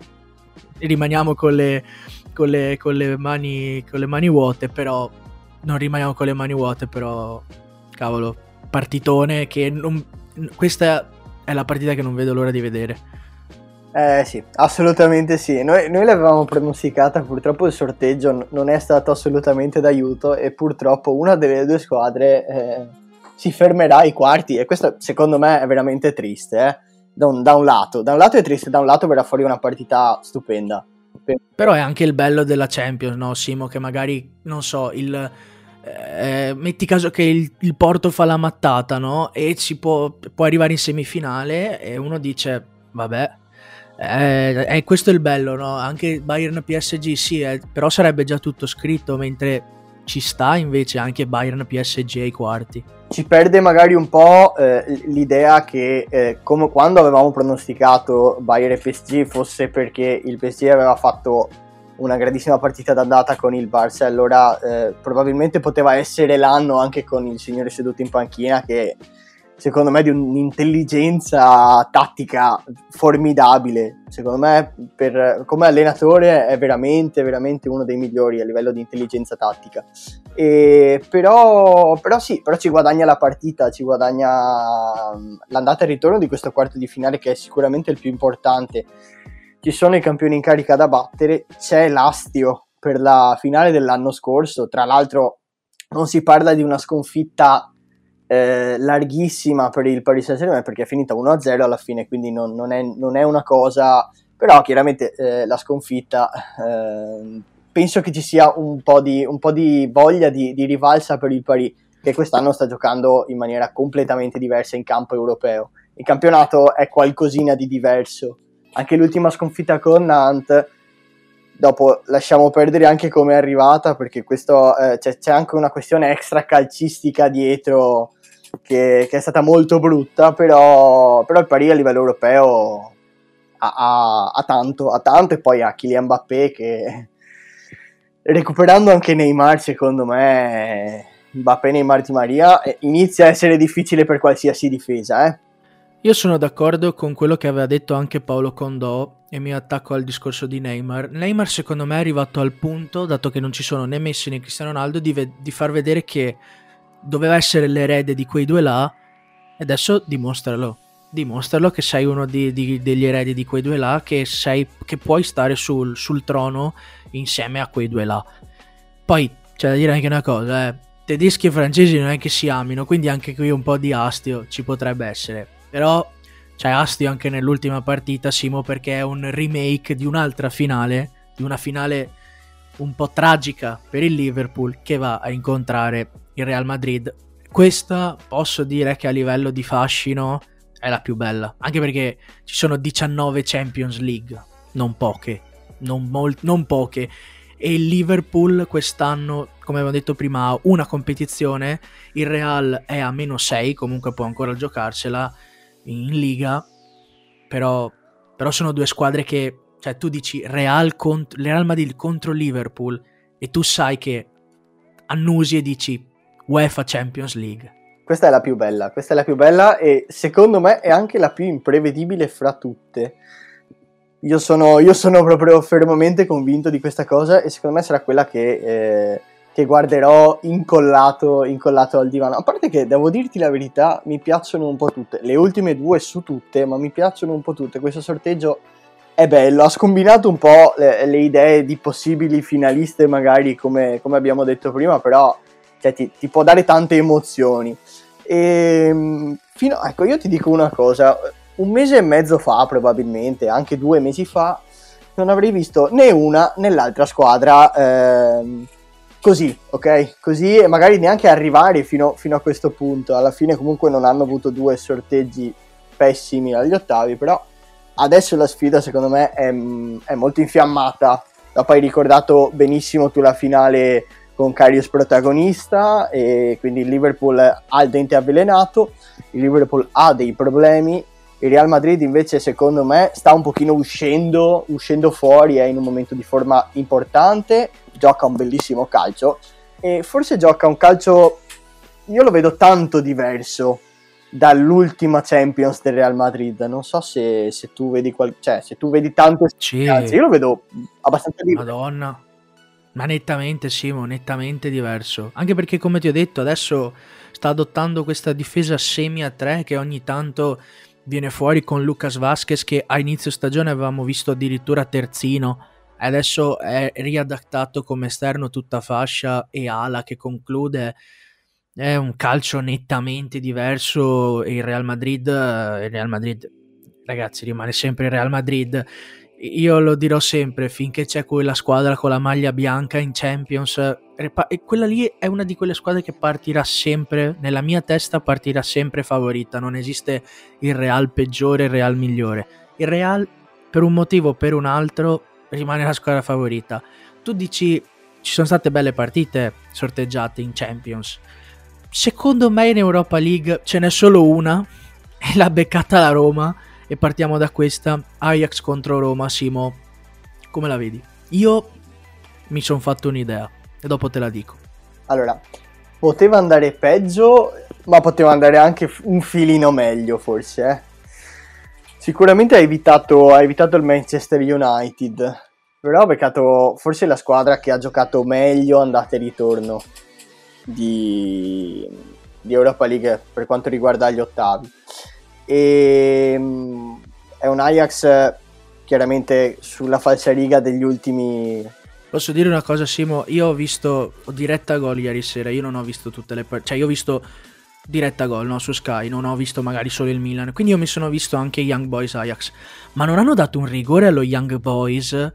rimaniamo con le, con le, con le, mani, con le mani vuote, però non rimaniamo con le mani vuote, però cavolo, partitone che non, questa è la partita che non vedo l'ora di vedere. Eh sì, assolutamente sì. Noi, noi l'avevamo pronosticata, purtroppo il sorteggio non è stato assolutamente d'aiuto e purtroppo una delle due squadre eh, si fermerà ai quarti e questo secondo me è veramente triste. Eh? Da, un, da, un, lato, da un lato è triste, da un lato verrà fuori una partita stupenda. Però è anche il bello della Champions, no Simo? Che magari, non so, il... Eh, metti caso che il, il, Porto fa la mattata, no? E ci può, può arrivare in semifinale e uno dice, vabbè, eh, eh, questo è il bello, no? Anche Bayern PSG sì, eh, però sarebbe già tutto scritto, mentre ci sta invece anche Bayern PSG ai quarti. Ci perde magari un po' eh, l'idea che eh, come quando avevamo pronosticato Bayern PSG fosse perché il PSG aveva fatto una grandissima partita d'andata con il Barça, allora eh, probabilmente poteva essere l'anno anche con il signore seduto in panchina che secondo me, di un'intelligenza tattica formidabile. Secondo me, per, come allenatore, è veramente, veramente uno dei migliori a livello di intelligenza tattica. E, però, però sì, però ci guadagna la partita, ci guadagna mm, l'andata e il ritorno di questo quarto di finale che è sicuramente il più importante. Ci sono i campioni in carica da battere, c'è l'astio per la finale dell'anno scorso, tra l'altro non si parla di una sconfitta eh, larghissima per il Paris Saint-Germain perché è finita 1-0 alla fine, quindi non, non, è, non è, una cosa... Però chiaramente eh, la sconfitta, eh, penso che ci sia un po' di, un po di voglia di, di, rivalsa per il Paris, che quest'anno sta giocando in maniera completamente diversa in campo europeo. Il campionato è qualcosina di diverso. Anche l'ultima sconfitta con Nantes dopo lasciamo perdere anche come è arrivata perché questo, eh, c'è, c'è, anche una questione extra calcistica dietro che, che è stata molto brutta, però, però il Paris a livello europeo ha, ha, ha, tanto, ha tanto e poi ha Kylian Mbappé che recuperando anche Neymar secondo me Mbappé Neymar Di Maria inizia a essere difficile per qualsiasi difesa eh. Io sono d'accordo con quello che aveva detto anche Paolo Condò e mi attacco al discorso di Neymar. Neymar secondo me è arrivato al punto, dato che non ci sono né Messi né Cristiano Ronaldo, di, ve- di far vedere che doveva essere l'erede di quei due là e adesso dimostralo. Dimostralo che sei uno di, di, degli eredi di quei due là, che, sei, che puoi stare sul, sul, trono insieme a quei due là. Poi c'è da dire anche una cosa, eh. tedeschi e francesi non è che si amino, quindi anche qui un po' di astio ci potrebbe essere. Però c'è astio anche nell'ultima partita, Simo, perché è un remake di un'altra finale, di una finale un po' tragica per il Liverpool che va a incontrare il Real Madrid. Questa posso dire che a livello di fascino è la più bella, anche perché ci sono 19 Champions League, non poche, non, mol- non poche. E il Liverpool quest'anno, come avevo detto prima, ha una competizione, il Real è a meno 6, comunque può ancora giocarsela in Liga, però, però sono due squadre che, cioè tu dici Real, cont- Real Madrid contro Liverpool e tu sai che annusi e dici UEFA Champions League. Questa è la più bella, questa è la più bella e secondo me è anche la più imprevedibile fra tutte. Io sono, io sono proprio fermamente convinto di questa cosa e secondo me sarà quella che, eh, che guarderò incollato, incollato al divano. A parte che devo dirti la verità, mi piacciono un po' tutte. Le ultime due su tutte, ma mi piacciono un po' tutte. Questo sorteggio è bello, ha scombinato un po' le, le idee di possibili finaliste, magari come, come abbiamo detto prima, però cioè, ti, ti, può dare tante emozioni. E, ehm, fino, ecco, io ti dico una cosa, un mese e mezzo fa probabilmente, anche due mesi fa, non avrei visto né una né l'altra squadra eh, così, ok? Così e magari neanche arrivare fino, fino, a questo punto. Alla fine comunque non hanno avuto due sorteggi pessimi agli ottavi, però adesso la sfida secondo me è, è molto infiammata. Dopo hai ricordato benissimo tu la finale con Karius protagonista e quindi il Liverpool ha il dente avvelenato, il Liverpool ha dei problemi, il Real Madrid invece secondo me sta un pochino uscendo, uscendo fuori, è in un momento di forma importante, gioca un bellissimo calcio e forse gioca un calcio, io lo vedo tanto diverso dall'ultima Champions del Real Madrid. Non so se, se tu vedi qual- cioè, se tu vedi tanto sì. io lo vedo abbastanza diverso. Madonna. Ma nettamente, Simo, nettamente diverso. Anche perché, come ti ho detto, adesso sta adottando questa difesa semi a 3 che ogni tanto viene fuori con Lucas Vasquez che a inizio stagione avevamo visto addirittura terzino. Adesso è riadattato come esterno tutta fascia e ala che conclude. È un calcio nettamente diverso. Il Real Madrid il Real Madrid ragazzi rimane sempre il Real Madrid io lo dirò sempre, finché c'è quella squadra con la maglia bianca in Champions, e quella lì è una di quelle squadre che partirà sempre, nella mia testa partirà sempre favorita, non esiste il Real peggiore, il Real migliore. Il Real, per un motivo o per un altro, rimane la squadra favorita. Tu dici, ci sono state belle partite sorteggiate in Champions. Secondo me in Europa League ce n'è solo una, [laughs] e l'ha beccata la Roma, e partiamo da questa. Ajax contro Roma, Simo, come la vedi? Io mi sono fatto un'idea e dopo te la dico. Allora, poteva andare peggio ma poteva andare anche un filino meglio forse. Eh. Sicuramente ha evitato, evitato il Manchester United, però ha beccato forse la squadra che ha giocato meglio andata e ritorno di, di Europa League per quanto riguarda gli ottavi. E, ehm, è un Ajax chiaramente sulla falsariga degli ultimi Posso dire una cosa, Simo? Io ho visto diretta gol ieri sera. Io non ho visto tutte le partite. Cioè, io ho visto diretta gol no, su Sky. Non ho visto magari solo il Milan. Quindi io mi sono visto anche Young Boys Ajax. Ma non hanno dato un rigore allo Young Boys. E,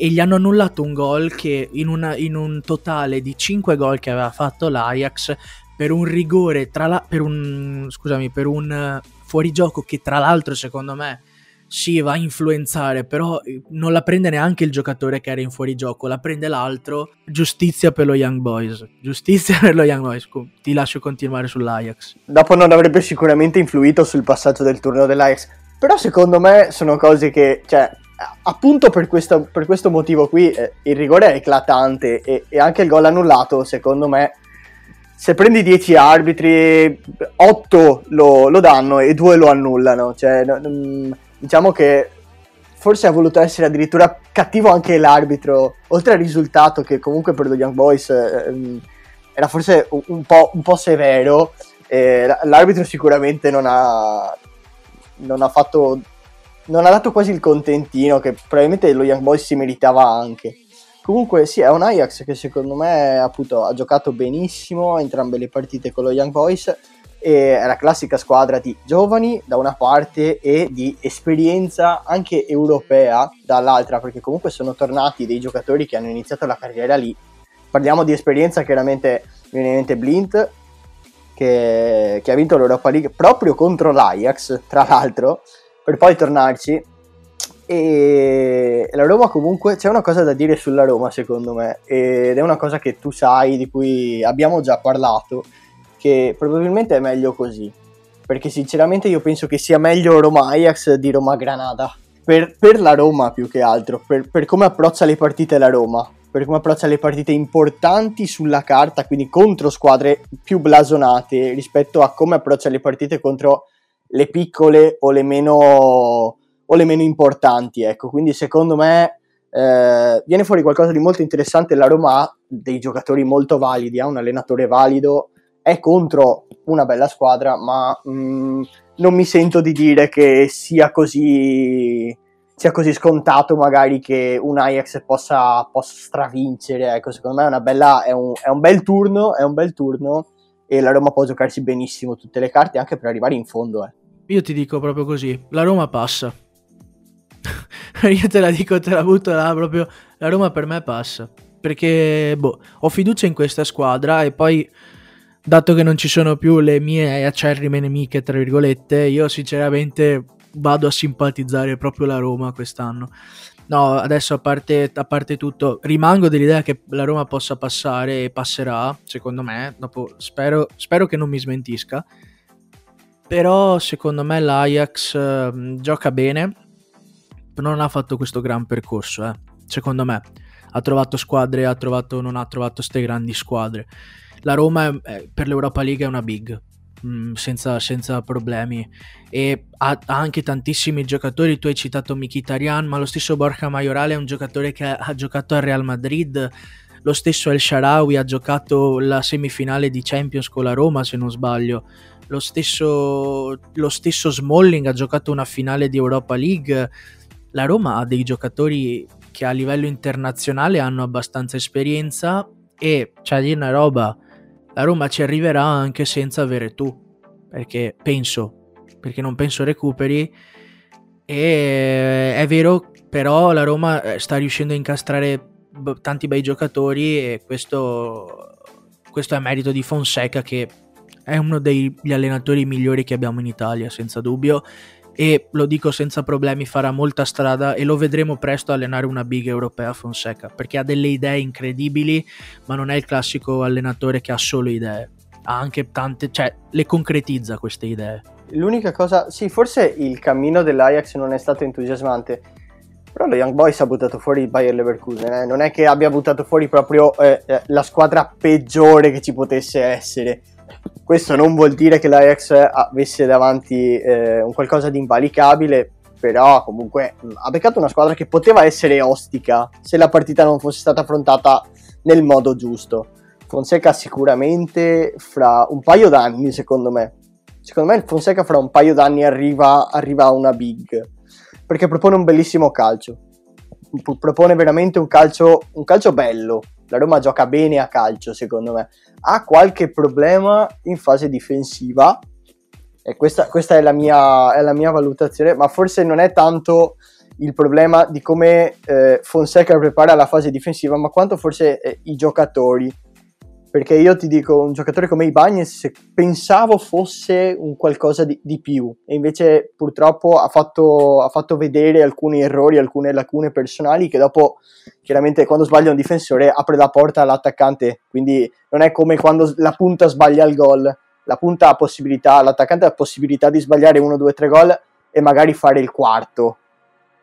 e gli hanno annullato un gol che in, una, in, un totale di 5 gol che aveva fatto l'Ajax per un rigore tra la, per un scusami per un fuorigioco che tra l'altro secondo me sì, va a influenzare, però eh, non la prende neanche il giocatore che era in fuorigioco, la prende l'altro. Giustizia per lo Young Boys. Giustizia [laughs] per lo Young Boys. Ti lascio continuare sull'Ajax. Dopo non avrebbe sicuramente influito sul passaggio del turno dell'Ajax. Però secondo me sono cose che, cioè, appunto per questo, per questo motivo qui, eh, il rigore è eclatante e, e anche il gol annullato, secondo me, se prendi 10 arbitri, 8 lo, lo, danno e 2 lo annullano. Cioè, non, diciamo che forse ha voluto essere addirittura cattivo anche l'arbitro, oltre al risultato che comunque per lo Young Boys eh, era forse un, un, po', un po', severo, eh, l'arbitro sicuramente non ha, non ha fatto non ha dato quasi il contentino che probabilmente lo Young Boys si meritava anche. Comunque sì, è un Ajax che secondo me appunto ha giocato benissimo entrambe le partite con lo Young Boys è la classica squadra di giovani da una parte e di esperienza anche europea dall'altra, perché comunque sono tornati dei giocatori che hanno iniziato la carriera lì. Parliamo di esperienza, chiaramente viene in mente Blint, che, che ha vinto l'Europa League proprio contro l'Ajax, tra l'altro, per poi tornarci. E la Roma comunque c'è una cosa da dire sulla Roma secondo me ed è una cosa che tu sai di cui abbiamo già parlato che probabilmente è meglio così. Perché sinceramente io penso che sia meglio Roma Ajax di Roma Granada. Per, per la Roma più che altro, per, per come approccia le partite la Roma, per come approccia le partite importanti sulla carta, quindi contro squadre più blasonate rispetto a come approccia le partite contro le piccole o le meno, o le meno importanti. Ecco, quindi secondo me eh, viene fuori qualcosa di molto interessante. La Roma ha dei giocatori molto validi, ha un allenatore valido è contro una bella squadra, ma mh, mm, non mi sento di dire che sia così, sia così scontato magari che un Ajax possa, possa stravincere. Ecco, secondo me è, bella, è, un, è un bel turno, è un bel turno e la Roma può giocarsi benissimo tutte le carte anche per arrivare in fondo. Eh. Io ti dico proprio così, la Roma passa. [laughs] Io te la dico, te la butto là proprio, la Roma per me passa. Perché, boh, ho fiducia in questa squadra e poi dato che non ci sono più le mie acerrime nemiche, tra virgolette, io sinceramente vado a simpatizzare proprio la Roma quest'anno. No, adesso a parte, a parte tutto, rimango dell'idea che la Roma possa passare e passerà, secondo me, dopo spero, spero che non mi smentisca. Però secondo me l'Ajax eh, gioca bene, non ha fatto questo gran percorso, eh, secondo me. Ha trovato squadre, ha trovato, non ha trovato queste grandi squadre la Roma è, per l'Europa League è una big. Mm, senza, senza, problemi e ha, ha, anche tantissimi giocatori tu hai citato Mkhitaryan ma lo stesso Borja Maiorale è un giocatore che ha, ha giocato al Real Madrid lo stesso El Sharawi ha giocato la semifinale di Champions con la Roma se non sbaglio lo stesso, lo stesso Smalling ha giocato una finale di Europa League la Roma ha dei giocatori che a livello internazionale hanno abbastanza esperienza e c'è dire una roba la Roma ci arriverà anche senza avere tu, perché penso, perché non penso recuperi. E è vero, però la Roma eh, sta riuscendo a incastrare tanti bei giocatori e questo, questo è merito di Fonseca che è uno degli allenatori migliori che abbiamo in Italia, senza dubbio e lo dico senza problemi farà molta strada e lo vedremo presto allenare una big europea Fonseca perché ha delle idee incredibili ma non è il classico allenatore che ha solo idee. Ha anche tante cioè le concretizza queste idee. L'unica cosa sì forse il cammino dell'Ajax non è stato entusiasmante però lo Young Boys ha buttato fuori il Bayer Leverkusen eh? non è che abbia buttato fuori proprio eh, eh la squadra peggiore che ci potesse essere questo non vuol dire che l'Ajax avesse davanti eh, un qualcosa di invalicabile, però comunque mh, ha beccato una squadra che poteva essere ostica se la partita non fosse stata affrontata nel modo giusto. Fonseca sicuramente fra un paio d'anni, secondo me. Secondo me Fonseca fra un paio d'anni arriva, arriva a una big, perché propone un bellissimo calcio. Propone veramente un calcio, un calcio bello. La Roma gioca bene a calcio, secondo me. Ha qualche problema in fase difensiva, e questa, questa è, la mia, è, la mia, valutazione, ma forse non è tanto il problema di come eh, Fonseca prepara la fase difensiva, ma quanto forse eh, i giocatori perché io ti dico, un giocatore come Ibanez pensavo fosse un qualcosa di, di più e invece purtroppo ha fatto, ha fatto, vedere alcuni errori, alcune lacune personali che dopo chiaramente quando sbaglia un difensore apre la porta all'attaccante, quindi non è come quando la punta sbaglia il gol, la punta ha possibilità, l'attaccante ha possibilità di sbagliare uno, due, tre gol e magari fare il quarto.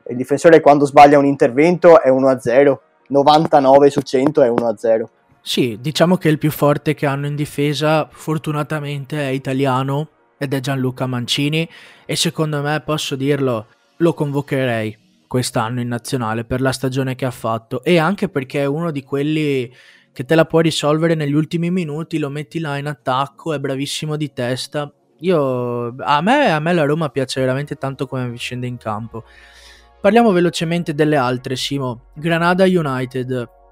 Il difensore quando sbaglia un intervento è 1-0, 99 su 100 è 1-0. Sì, diciamo che il più forte che hanno in difesa fortunatamente è italiano ed è Gianluca Mancini e secondo me posso dirlo, lo convocherei quest'anno in nazionale per la stagione che ha fatto e anche perché è uno di quelli che te la può risolvere negli ultimi minuti, lo metti là in attacco, è bravissimo di testa. Io, a me, a me la Roma piace veramente tanto come scende in campo. Parliamo velocemente delle altre, Simo. Granada United.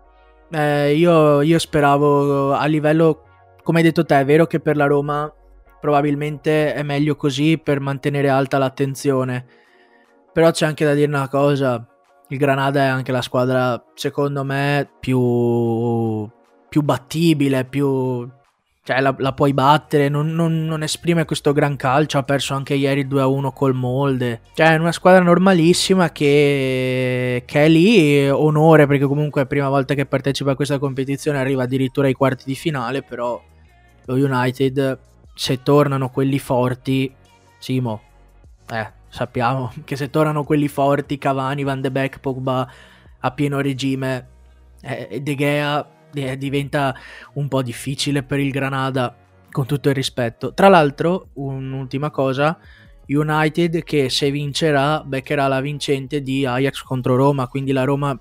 Eh, io, io speravo a livello, come hai detto te, è vero che per la Roma probabilmente è meglio così per mantenere alta l'attenzione. Però c'è anche da dire una cosa, il Granada è anche la squadra, secondo me, più, più battibile, più cioè la, la puoi battere, non, non, non, esprime questo gran calcio, ha perso anche ieri 2-1 col Molde, cioè è una squadra normalissima che, che, è lì, onore perché comunque è la prima volta che partecipa a questa competizione, arriva addirittura ai quarti di finale, però lo United, se tornano quelli forti, Simo, eh, sappiamo [laughs] che se tornano quelli forti, Cavani, Van de Beek, Pogba a pieno regime, eh, De Gea eh, diventa un po' difficile per il Granada, con tutto il rispetto. Tra l'altro, un'ultima cosa, United che se vincerà beccherà la vincente di Ajax contro Roma, quindi la Roma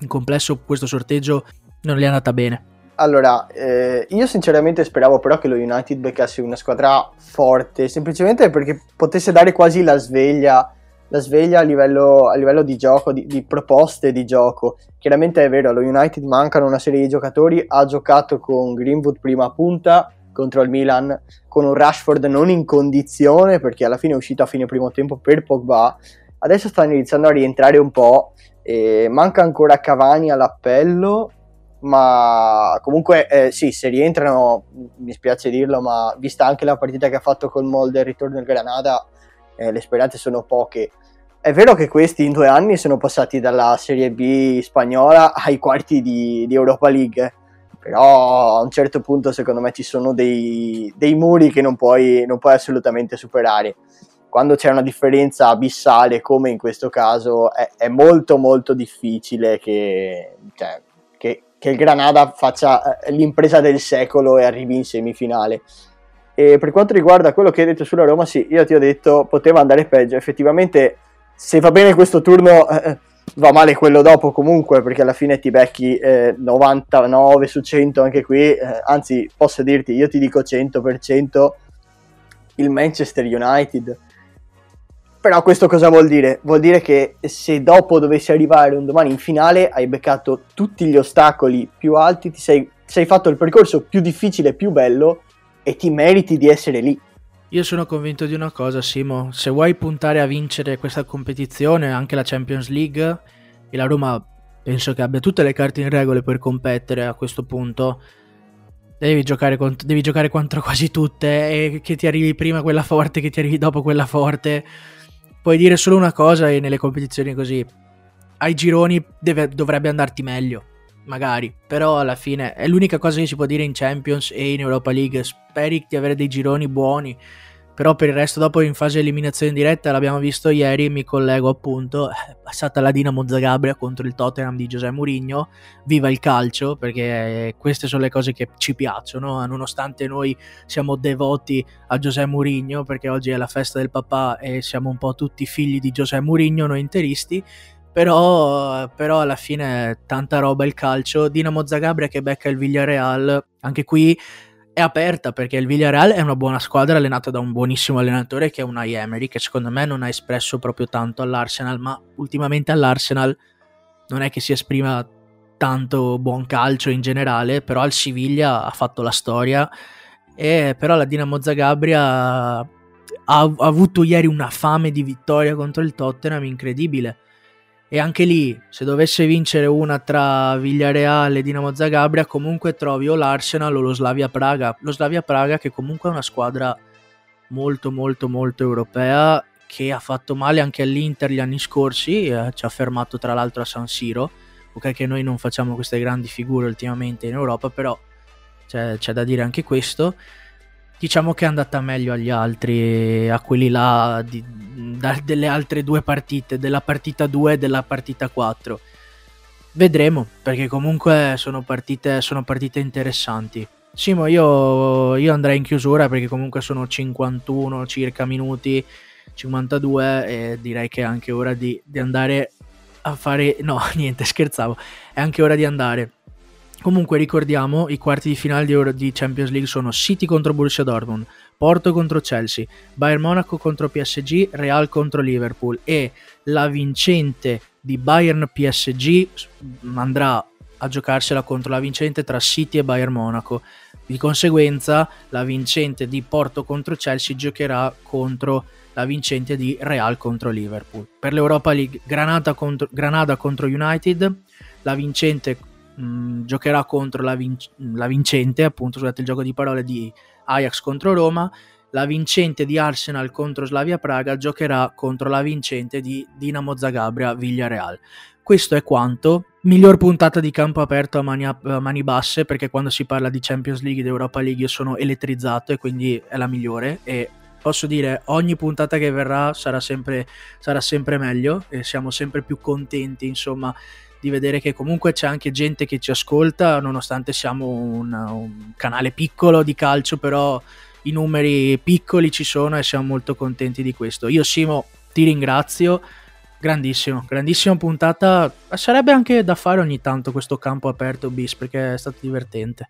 in complesso questo sorteggio non gli è andata bene. Allora, eh, io sinceramente speravo però che lo United beccasse una squadra forte, semplicemente perché potesse dare quasi la sveglia la sveglia a livello, a livello di gioco, di, di, proposte di gioco. Chiaramente è vero, allo United mancano una serie di giocatori, ha giocato con Greenwood prima punta contro il Milan, con un Rashford non in condizione perché alla fine è uscito a fine primo tempo per Pogba, adesso stanno iniziando a rientrare un po', manca ancora Cavani all'appello, ma comunque eh, sì, se rientrano, mi spiace dirlo, ma vista anche la partita che ha fatto col Molde il ritorno del Granada, eh, le speranze sono poche. È vero che questi in due anni sono passati dalla Serie B spagnola ai quarti di, di Europa League, però a un certo punto secondo me ci sono dei, dei muri che non puoi, non puoi, assolutamente superare. Quando c'è una differenza abissale come in questo caso è, è molto molto difficile che, cioè, che, che il Granada faccia eh, l'impresa del secolo e arrivi in semifinale e per quanto riguarda quello che hai detto sulla Roma, sì, io ti ho detto poteva andare peggio. Effettivamente, se va bene questo turno, eh, [laughs] va male quello dopo comunque, perché alla fine ti becchi eh, 99 su 100 anche qui. Eh, anzi, posso dirti, io ti dico 100% il Manchester United. Però questo cosa vuol dire? Vuol dire che se dopo dovessi arrivare un domani in finale, hai beccato tutti gli ostacoli più alti, ti sei, sei fatto il percorso più difficile e più bello e ti meriti di essere lì. Io sono convinto di una cosa, Simo. Se vuoi puntare a vincere questa competizione, anche la Champions League, e la Roma penso che abbia tutte le carte in regole per competere a questo punto, devi giocare, contro, devi giocare contro quasi tutte e che ti arrivi prima quella forte, che ti arrivi dopo quella forte. Puoi dire solo una cosa e nelle competizioni così, ai gironi deve, dovrebbe andarti meglio magari, però alla fine è l'unica cosa che si può dire in Champions e in Europa League. Speri di avere dei gironi buoni, però per il resto dopo in fase eliminazione diretta l'abbiamo visto ieri, mi collego appunto, è passata la Dinamo Zagabria contro il Tottenham di Giuseppe Mourinho, viva il calcio perché queste sono le cose che ci piacciono, nonostante noi siamo devoti a Giuseppe Mourinho perché oggi è la festa del papà e siamo un po' tutti figli di Giuseppe Mourinho, noi interisti, però, però, alla fine tanta roba il calcio. Dinamo Zagabria che becca il Villarreal, anche qui è aperta perché il Villarreal è una buona squadra allenata da un buonissimo allenatore che è una Emery che secondo me non ha espresso proprio tanto all'Arsenal ma ultimamente all'Arsenal non è che si esprima tanto buon calcio in generale però al Siviglia ha fatto la storia. E però la Dinamo Zagabria ha avuto ieri una fame di vittoria contro il Tottenham incredibile e anche lì, se dovesse vincere una tra Villareal e Dinamo Zagabria, comunque trovi o l'Arsenal o lo Slavia Praga. Lo Slavia Praga che comunque è una squadra molto molto molto europea che ha fatto male anche all'Inter gli anni scorsi, eh, ci ha fermato tra l'altro a San Siro. Ok che noi non facciamo queste grandi figure ultimamente in Europa, però c'è, c'è da dire anche questo diciamo che è andata meglio agli altri, a quelli là di, da, delle altre due partite, della partita 2 e della partita 4. Vedremo, perché comunque sono partite, sono partite interessanti. Simo, io, io andrei in chiusura perché comunque sono 51 circa minuti, 52 e direi che è anche ora di, di andare a fare... No, [laughs] niente, scherzavo, è anche ora di andare Comunque ricordiamo i quarti di finale di, Euro- di Champions League sono City contro Borussia Dortmund, Porto contro Chelsea, Bayern Monaco contro PSG, Real contro Liverpool e la vincente di Bayern PSG andrà a giocarsela contro la vincente tra City e Bayern Monaco. Di conseguenza la vincente di Porto contro Chelsea giocherà contro la vincente di Real contro Liverpool. Per l'Europa League Granada contro, Granada contro United, la vincente mh, mm, giocherà contro la, vinc- la, vincente, appunto, scusate il gioco di parole di Ajax contro Roma. La vincente di Arsenal contro Slavia Praga giocherà contro la vincente di Dinamo Zagabria Villarreal. Questo è quanto. Miglior puntata di campo aperto a mani, a mani basse perché quando si parla di Champions League ed Europa League io sono elettrizzato e quindi è la migliore e posso dire ogni puntata che verrà sarà sempre, sarà sempre meglio e siamo sempre più contenti insomma di vedere che comunque c'è anche gente che ci ascolta, nonostante siamo un, un canale piccolo di calcio, però i numeri piccoli ci sono e siamo molto contenti di questo. Io Simo ti ringrazio, grandissimo, grandissima puntata, sarebbe anche da fare ogni tanto questo campo aperto bis perché è stato divertente.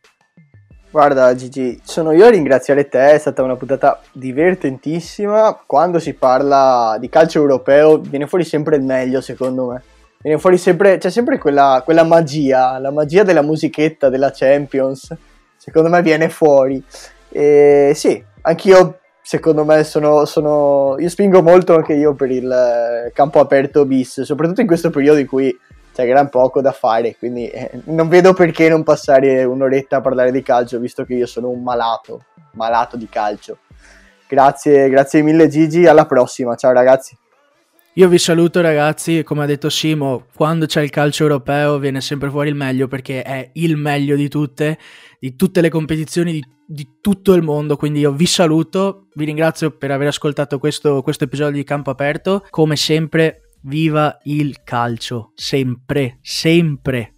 Guarda Gigi, sono io a ringraziare te, è stata una puntata divertentissima. Quando si parla di calcio europeo viene fuori sempre il meglio secondo me viene fuori sempre, c'è sempre quella, quella, magia, la magia della musichetta della Champions, secondo me viene fuori. E sì, anch'io, secondo me, sono, sono, io spingo molto anche io per il eh, campo aperto bis, soprattutto in questo periodo in cui c'è gran poco da fare, quindi eh, non vedo perché non passare un'oretta a parlare di calcio, visto che io sono un malato, malato di calcio. Grazie, grazie mille Gigi, alla prossima, ciao ragazzi. Io vi saluto ragazzi, come ha detto Simo, quando c'è il calcio europeo viene sempre fuori il meglio perché è il meglio di tutte, di tutte le competizioni di, di tutto il mondo, quindi io vi saluto, vi ringrazio per aver ascoltato questo, questo episodio di Campo Aperto, come sempre viva il calcio, sempre, sempre.